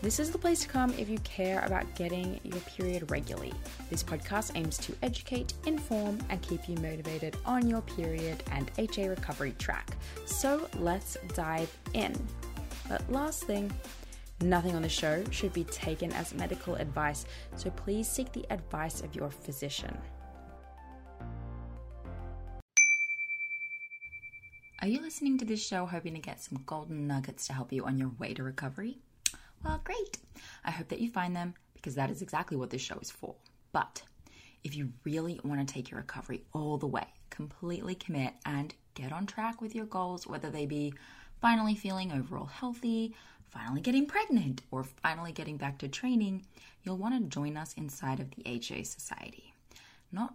This is the place to come if you care about getting your period regularly. This podcast aims to educate, inform, and keep you motivated on your period and HA recovery track. So let's dive in. But last thing, nothing on the show should be taken as medical advice, so please seek the advice of your physician. Are you listening to this show hoping to get some golden nuggets to help you on your way to recovery? Well, great. I hope that you find them because that is exactly what this show is for. But if you really want to take your recovery all the way, completely commit and get on track with your goals, whether they be finally feeling overall healthy, finally getting pregnant, or finally getting back to training, you'll want to join us inside of the HA Society. Not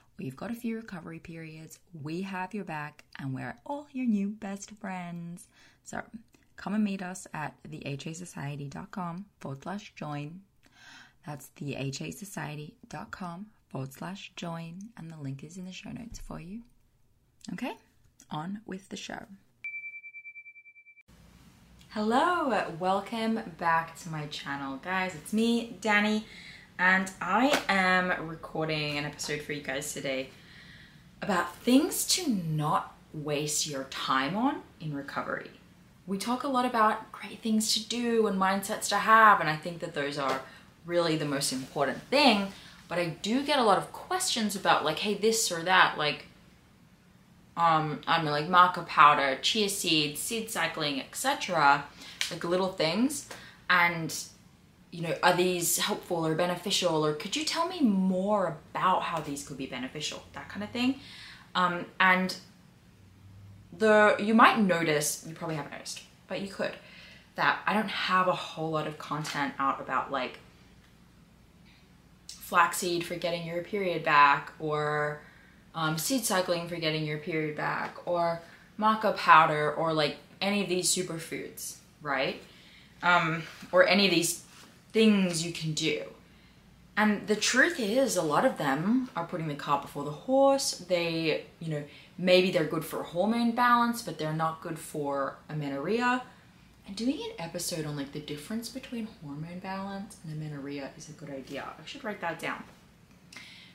We've got a few recovery periods. We have your back, and we're all your new best friends. So come and meet us at thehasociety.com forward slash join. That's thehasociety.com forward slash join, and the link is in the show notes for you. Okay, on with the show. Hello, welcome back to my channel, guys. It's me, Dani and I am recording an episode for you guys today about things to not waste your time on in recovery. We talk a lot about great things to do and mindsets to have, and I think that those are really the most important thing. But I do get a lot of questions about like, hey, this or that, like, um, I don't know, like maca powder, chia seeds, seed cycling, etc. Like little things, and you know, are these helpful or beneficial? Or could you tell me more about how these could be beneficial? That kind of thing. Um, and the you might notice, you probably haven't noticed, but you could, that I don't have a whole lot of content out about like flaxseed for getting your period back, or um, seed cycling for getting your period back, or maca powder, or like any of these superfoods, right? Um, or any of these things you can do. And the truth is, a lot of them are putting the cart before the horse. They, you know, maybe they're good for hormone balance, but they're not good for amenorrhea. And doing an episode on like the difference between hormone balance and amenorrhea is a good idea. I should write that down.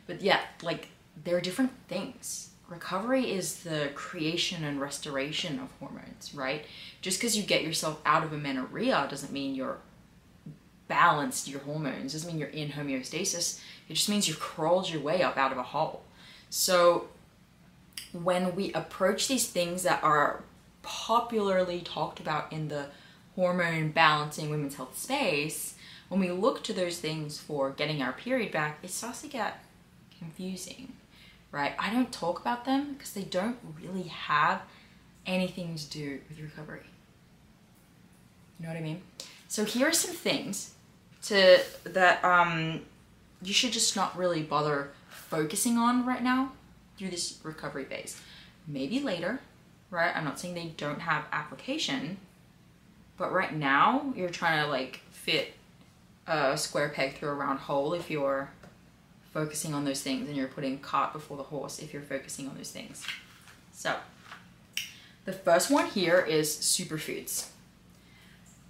But yeah, like there are different things. Recovery is the creation and restoration of hormones, right? Just because you get yourself out of amenorrhea doesn't mean you're balanced your hormones. It doesn't mean you're in homeostasis. It just means you've crawled your way up out of a hole. So when we approach these things that are popularly talked about in the hormone balancing women's health space, when we look to those things for getting our period back, it starts to get confusing, right? I don't talk about them because they don't really have anything to do with recovery. You know what I mean? So here are some things to that um, you should just not really bother focusing on right now through this recovery phase. Maybe later, right? I'm not saying they don't have application, but right now you're trying to like fit a square peg through a round hole if you're focusing on those things and you're putting cart before the horse if you're focusing on those things. So, the first one here is superfoods.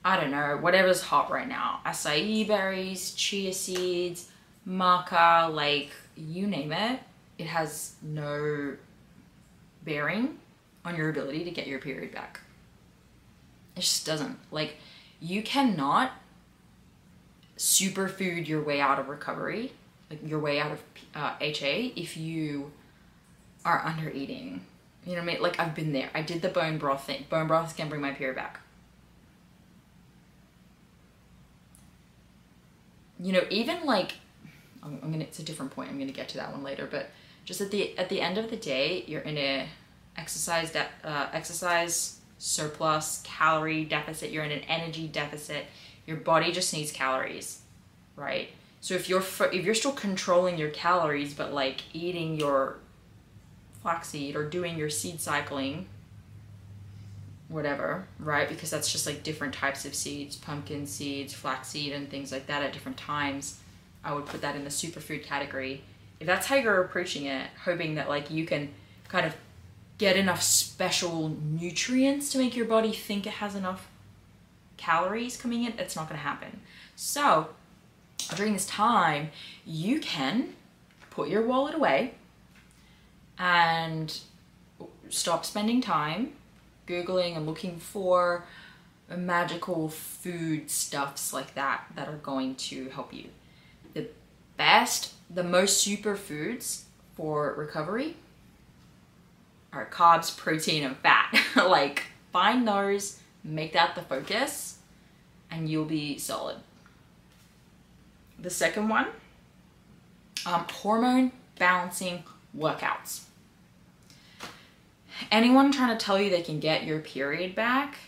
I don't know, whatever's hot right now. Acai berries, chia seeds, maca, like you name it. It has no bearing on your ability to get your period back. It just doesn't. Like, you cannot superfood your way out of recovery, like your way out of uh, HA, if you are under eating. You know what I mean? Like, I've been there. I did the bone broth thing. Bone broth can bring my period back. You know, even like, I'm, I'm gonna. It's a different point. I'm gonna get to that one later. But just at the at the end of the day, you're in a exercise de- uh, exercise surplus calorie deficit. You're in an energy deficit. Your body just needs calories, right? So if you're if you're still controlling your calories, but like eating your flaxseed or doing your seed cycling, whatever, right? Because that's just like different types of seeds, pumpkin seeds, flaxseed, and things like that at different times. I would put that in the superfood category. If that's how you're approaching it, hoping that like you can kind of get enough special nutrients to make your body think it has enough calories coming in, it's not going to happen. So, during this time, you can put your wallet away and stop spending time Googling and looking for magical food stuffs like that that are going to help you. The best, the most superfoods for recovery are carbs, protein, and fat. like, find those, make that the focus, and you'll be solid. The second one, um, hormone balancing workouts. Anyone trying to tell you they can get your period back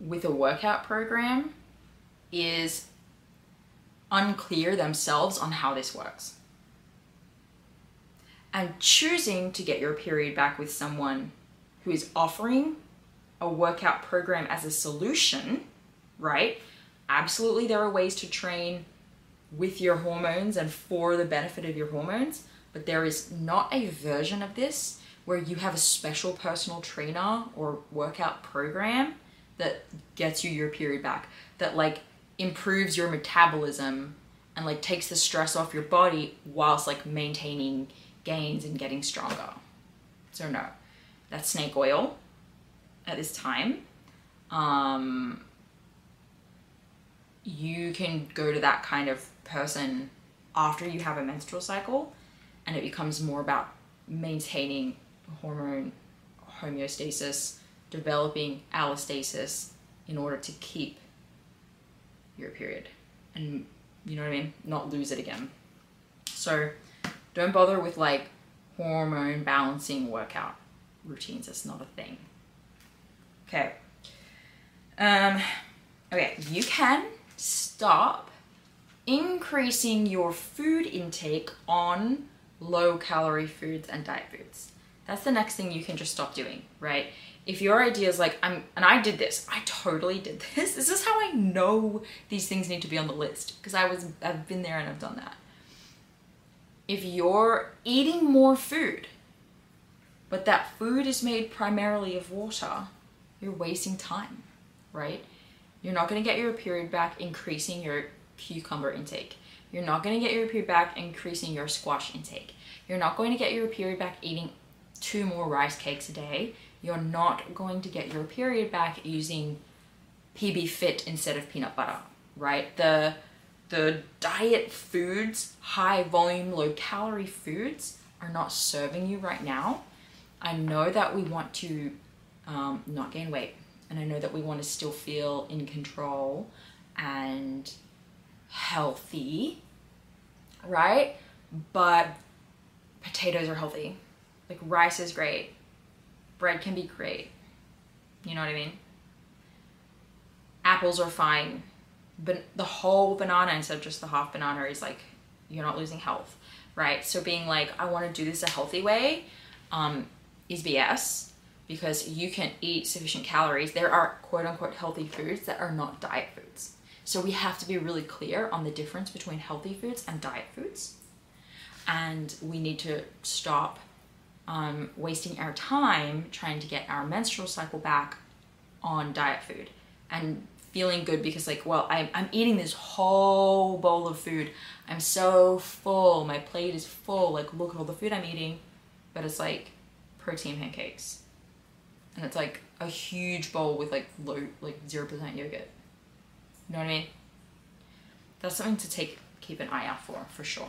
with a workout program is unclear themselves on how this works. And choosing to get your period back with someone who is offering a workout program as a solution, right? Absolutely, there are ways to train with your hormones and for the benefit of your hormones, but there is not a version of this where you have a special personal trainer or workout program that gets you your period back, that like improves your metabolism and like takes the stress off your body whilst like maintaining gains and getting stronger. So, no, that's snake oil at this time. Um, you can go to that kind of person after you have a menstrual cycle and it becomes more about maintaining hormone homeostasis, developing allostasis in order to keep your period and you know what I mean, not lose it again. So don't bother with like hormone balancing workout routines. It's not a thing. Okay. Um, okay, you can stop increasing your food intake on low calorie foods and diet foods. That's the next thing you can just stop doing, right? If your idea is like, I'm, and I did this, I totally did this. This is how I know these things need to be on the list because I was, I've been there and I've done that. If you're eating more food, but that food is made primarily of water, you're wasting time, right? You're not going to get your period back increasing your cucumber intake. You're not going to get your period back increasing your squash intake. You're not going to get your period back eating two more rice cakes a day. You're not going to get your period back using PB Fit instead of peanut butter, right? The the diet foods, high volume, low calorie foods are not serving you right now, I know that we want to um, not gain weight. And I know that we want to still feel in control and healthy, right? But potatoes are healthy. Like rice is great. Bread can be great. You know what I mean? Apples are fine. But the whole banana instead of just the half banana is like you're not losing health, right? So being like, I want to do this a healthy way, um, is BS because you can eat sufficient calories. There are quote unquote healthy foods that are not diet foods. So we have to be really clear on the difference between healthy foods and diet foods. And we need to stop um, wasting our time trying to get our menstrual cycle back on diet food and feeling good because like well I'm, I'm eating this whole bowl of food. I'm so full. My plate is full. Like look at all the food i'm eating. But it's like protein pancakes. And it's like a huge bowl with like low like 0% yogurt. You know what i mean? That's something to take keep an eye out for for sure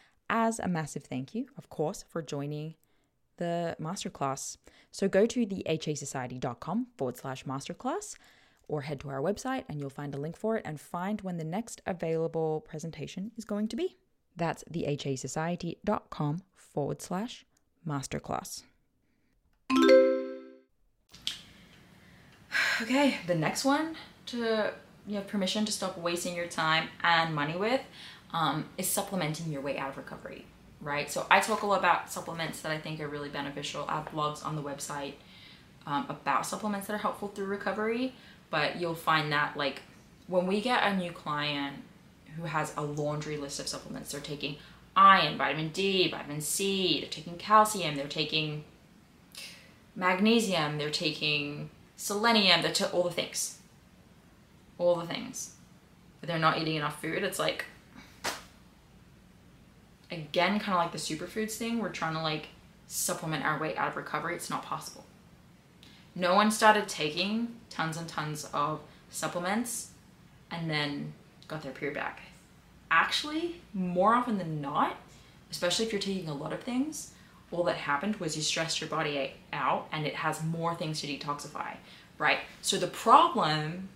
as a massive thank you, of course, for joining the masterclass. So go to thehasociety.com forward slash masterclass or head to our website and you'll find a link for it and find when the next available presentation is going to be. That's thehasociety.com forward slash masterclass. Okay, the next one to you have permission to stop wasting your time and money with um, is supplementing your way out of recovery, right? So I talk a lot about supplements that I think are really beneficial. I have blogs on the website um, about supplements that are helpful through recovery, but you'll find that like when we get a new client who has a laundry list of supplements. They're taking iron, vitamin D, vitamin C, they're taking calcium, they're taking magnesium, they're taking selenium, they're all the things. All the things. But they're not eating enough food. It's like, again, kind of like the superfoods thing. We're trying to like supplement our way out of recovery. It's not possible. No one started taking tons and tons of supplements and then got their period back. Actually, more often than not, especially if you're taking a lot of things, all that happened was you stressed your body out and it has more things to detoxify, right? So the problem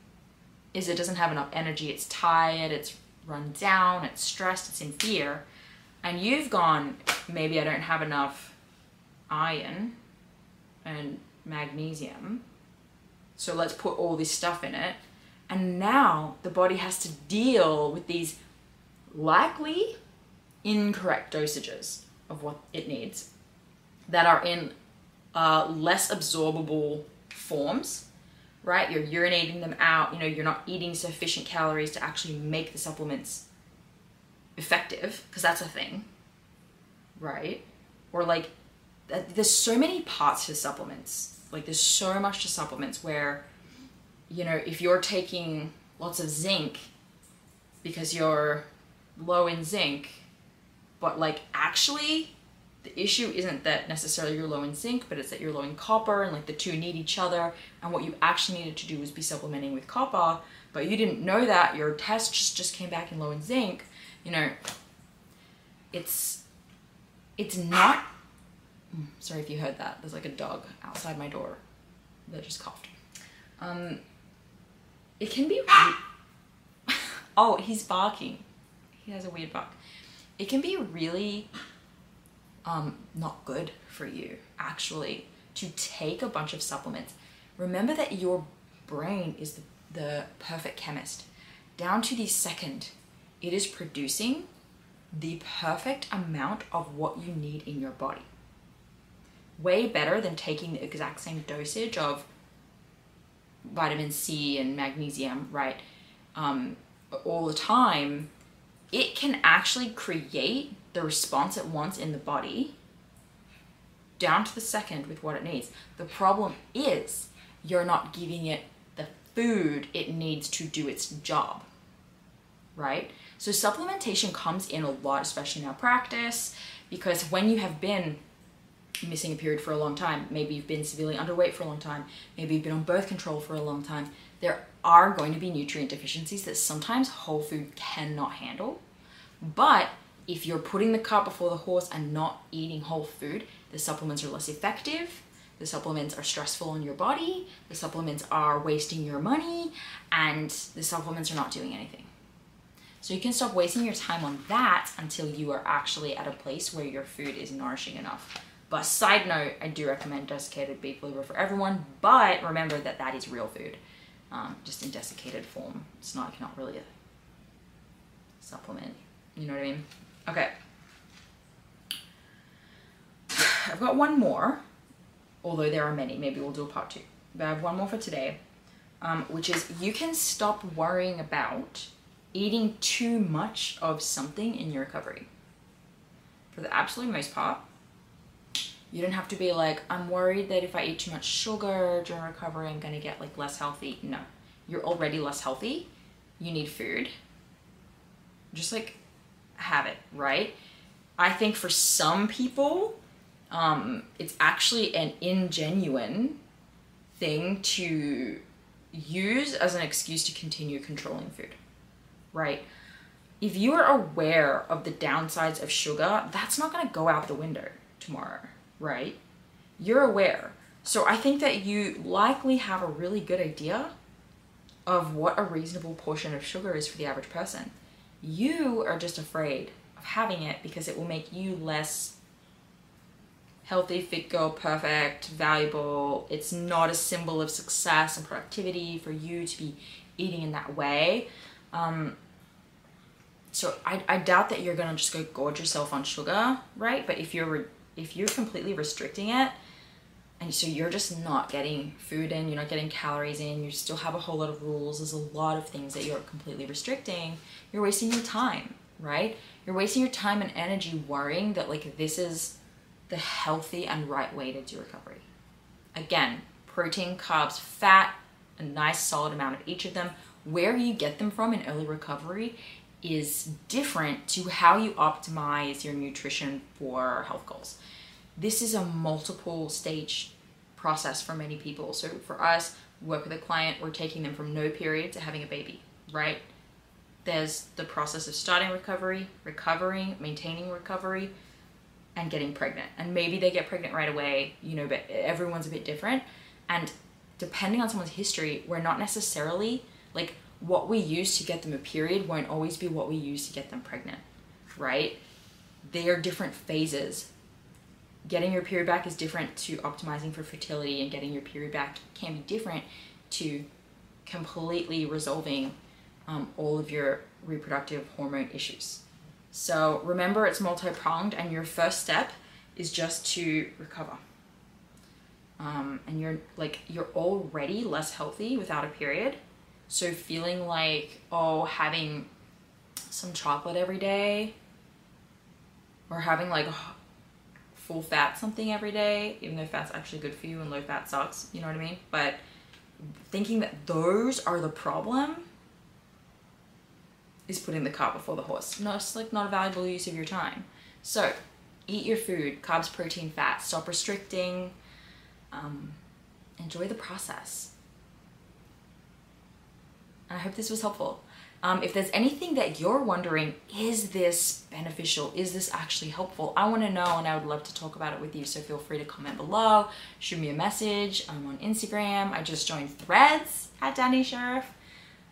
is it doesn't have enough energy, it's tired, it's run down, it's stressed, it's in fear, and you've gone, maybe I don't have enough iron and magnesium, so let's put all this stuff in it. And now the body has to deal with these likely incorrect dosages of what it needs that are in uh, less absorbable forms, right? You're urinating them out, you know, you're not eating sufficient calories to actually make the supplements effective, because that's a thing, right? Or like, there's so many parts to supplements. Like, there's so much to supplements where, you know, if you're taking lots of zinc because you're low in zinc, but like actually the issue isn't that necessarily you're low in zinc, but it's that you're low in copper and like the two need each other. And what you actually needed to do was be supplementing with copper, but you didn't know that. Your test just, just came back in low in zinc. You know, it's it's not. Mm, sorry if you heard that. There's like a dog outside my door that just coughed. Um, it can be. Re- oh, he's barking. He has a weird bark. It can be really um, not good for you, actually, to take a bunch of supplements. Remember that your brain is the, the perfect chemist. Down to the second, it is producing the perfect amount of what you need in your body. Way better than taking the exact same dosage of vitamin C and magnesium, right? Um, all the time, it can actually create the response it wants in the body down to the second with what it needs. The problem is you're not giving it the food it needs to do its job, right? So supplementation comes in a lot, especially in our practice, because when you have been missing a period for a long time, maybe you've been severely underweight for a long time, maybe you've been on birth control for a long time, there are going to be nutrient deficiencies that sometimes whole food cannot handle. But if you're putting the cart before the horse and not eating whole food, the supplements are less effective. The supplements are stressful on your body. The supplements are wasting your money, and the supplements are not doing anything. So you can stop wasting your time on that until you are actually at a place where your food is nourishing enough. But side note, I do recommend desiccated beef liver for everyone, but remember that that is real food, um, just in desiccated form. It's not, not really a supplement. You know what I mean? Okay. I've got one more, although there are many. Maybe we'll do a part two. But I have one more for today, um, which is you can stop worrying about eating too much of something in your recovery. For the absolute most part, you don't have to be like, I'm worried that if I eat too much sugar during recovery, I'm gonna get like less healthy. No, you're already less healthy. You need food. Just like have it, right? I think for some people, um, it's actually an ingenuine thing to use as an excuse to continue controlling food, right? If you are aware of the downsides of sugar, that's not going to go out the window tomorrow, right? You're aware. So I think that you likely have a really good idea of what a reasonable portion of sugar is for the average person. You are just afraid of having it because it will make you less healthy, fit girl, perfect, valuable. It's not a symbol of success and productivity for you to be eating in that way. Um, so I, I doubt that you're gonna just go gorge yourself on sugar, right? But if you're re- if you're completely restricting it, and so you're just not getting food in, you're not getting calories in, you still have a whole lot of rules. There's a lot of things that you're completely restricting. You're wasting your time, right? You're wasting your time and energy worrying that like this is the healthy and right way to do recovery. Again, protein, carbs, fat, a nice solid amount of each of them. Where you get them from in early recovery is different to how you optimize your nutrition for health goals. This is a multiple stage process for many people. So for us, work with a client, we're taking them from no period to having a baby, right? There's the process of starting recovery, recovering, maintaining recovery, and getting pregnant. And maybe they get pregnant right away, you know, but everyone's a bit different. And depending on someone's history, we're not necessarily like what we use to get them a period won't always be what we use to get them pregnant, right? They are different phases. Getting your period back is different to optimizing for fertility, and getting your period back can be different to completely resolving um, all of your reproductive hormone issues. So remember, it's multi pronged, and your first step is just to recover. Um, and you're like, you're already less healthy without a period. So feeling like, oh, having some chocolate every day or having like full fat something every day, even though fat's actually good for you and low fat sucks, you know what I mean? But thinking that those are the problem is putting the cart before the horse. No, it's like not a valuable use of your time. So eat your food, carbs, protein, fat. Stop restricting. Um, enjoy the process. I hope this was helpful. Um, if there's anything that you're wondering, is this beneficial? Is this actually helpful? I want to know and I would love to talk about it with you. So feel free to comment below, shoot me a message. I'm on Instagram. I just joined threads at Dani Sheriff.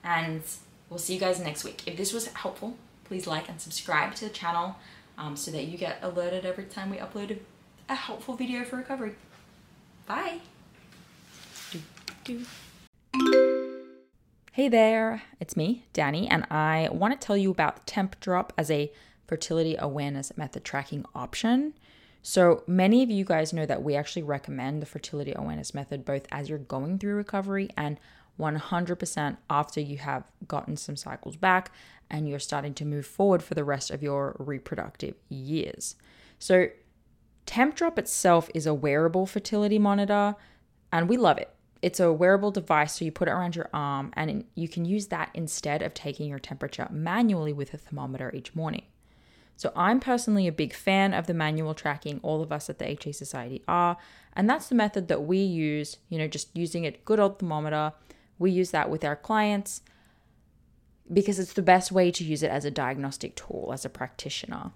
And we'll see you guys next week. If this was helpful, please like and subscribe to the channel um, so that you get alerted every time we upload a, a helpful video for recovery. Bye. Do, do. Hey there, it's me, Dani, and I want to tell you about Tempdrop as a fertility awareness method tracking option. So, many of you guys know that we actually recommend the fertility awareness method both as you're going through recovery and 100% after you have gotten some cycles back and you're starting to move forward for the rest of your reproductive years. So, Tempdrop itself is a wearable fertility monitor and we love it. It's a wearable device, so you put it around your arm and you can use that instead of taking your temperature manually with a thermometer each morning. So, I'm personally a big fan of the manual tracking. All of us at the HA Society are. And that's the method that we use, you know, just using a good old thermometer we use that with our clients because it's the best way to use it as a diagnostic tool as a practitioner.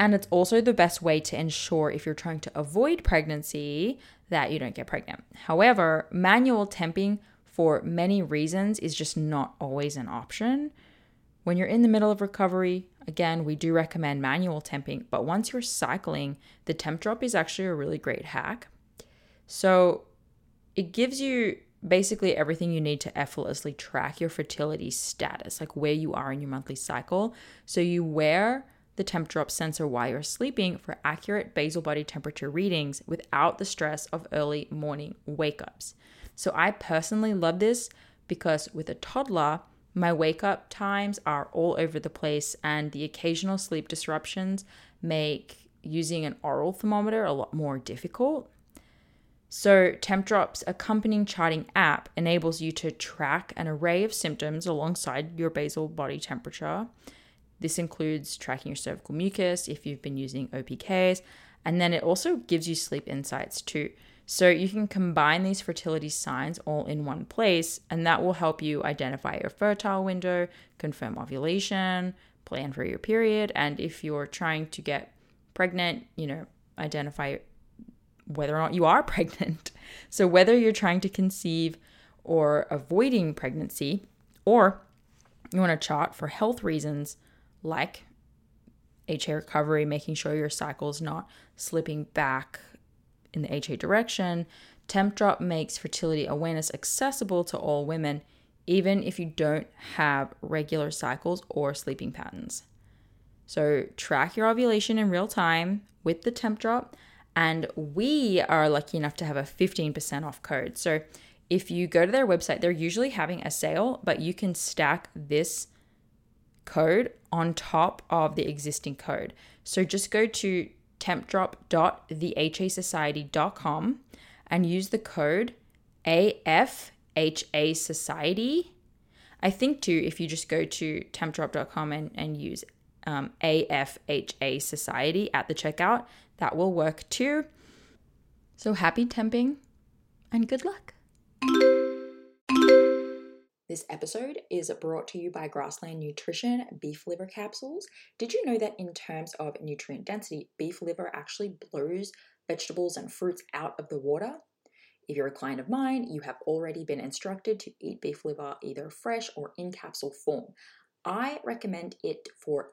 And it's also the best way to ensure if you're trying to avoid pregnancy that you don't get pregnant. However, manual temping for many reasons is just not always an option. When you're in the middle of recovery, again, we do recommend manual temping, but once you're cycling, the Tempdrop is actually a really great hack. So it gives you basically everything you need to effortlessly track your fertility status, like where you are in your monthly cycle. So you wear the Tempdrop sensor while you're sleeping for accurate basal body temperature readings without the stress of early morning wake ups. So I personally love this because with a toddler, my wake up times are all over the place, and the occasional sleep disruptions make using an oral thermometer a lot more difficult. So, Tempdrop's accompanying charting app enables you to track an array of symptoms alongside your basal body temperature. This includes tracking your cervical mucus if you've been using OPKs, and then it also gives you sleep insights too. So, you can combine these fertility signs all in one place, and that will help you identify your fertile window, confirm ovulation, plan for your period, and if you're trying to get pregnant, you know, identify whether or not you are pregnant. So, whether you're trying to conceive or avoiding pregnancy, or you want to chart for health reasons like HA recovery, making sure your cycle is not slipping back in the HA direction, Tempdrop makes fertility awareness accessible to all women, even if you don't have regular cycles or sleeping patterns. So, track your ovulation in real time with the Tempdrop. and we are lucky enough to have a 15% off code. So if you go to their website, they're usually having a sale, but you can stack this code on top of the existing code. So just go to tempdrop.thehasociety.com and use the code AFHA Society. I think too, if you just go to tempdrop.com and, and use um, AFHA Society at the checkout, that will work too. So happy temping and good luck. This episode is brought to you by Grassland Nutrition beef liver capsules. Did you know that in terms of nutrient density, beef liver actually blows vegetables and fruits out of the water? If you're a client of mine, you have already been instructed to eat beef liver either fresh or in capsule form. I recommend it for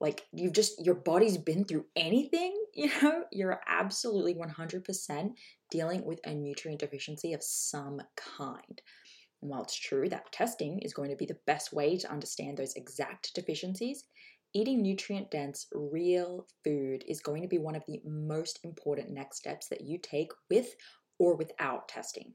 like you've just your body's been through anything, you know, you're absolutely 100% dealing with a nutrient deficiency of some kind. And while it's true that testing is going to be the best way to understand those exact deficiencies, eating nutrient dense, real food is going to be one of the most important next steps that you take with or without testing.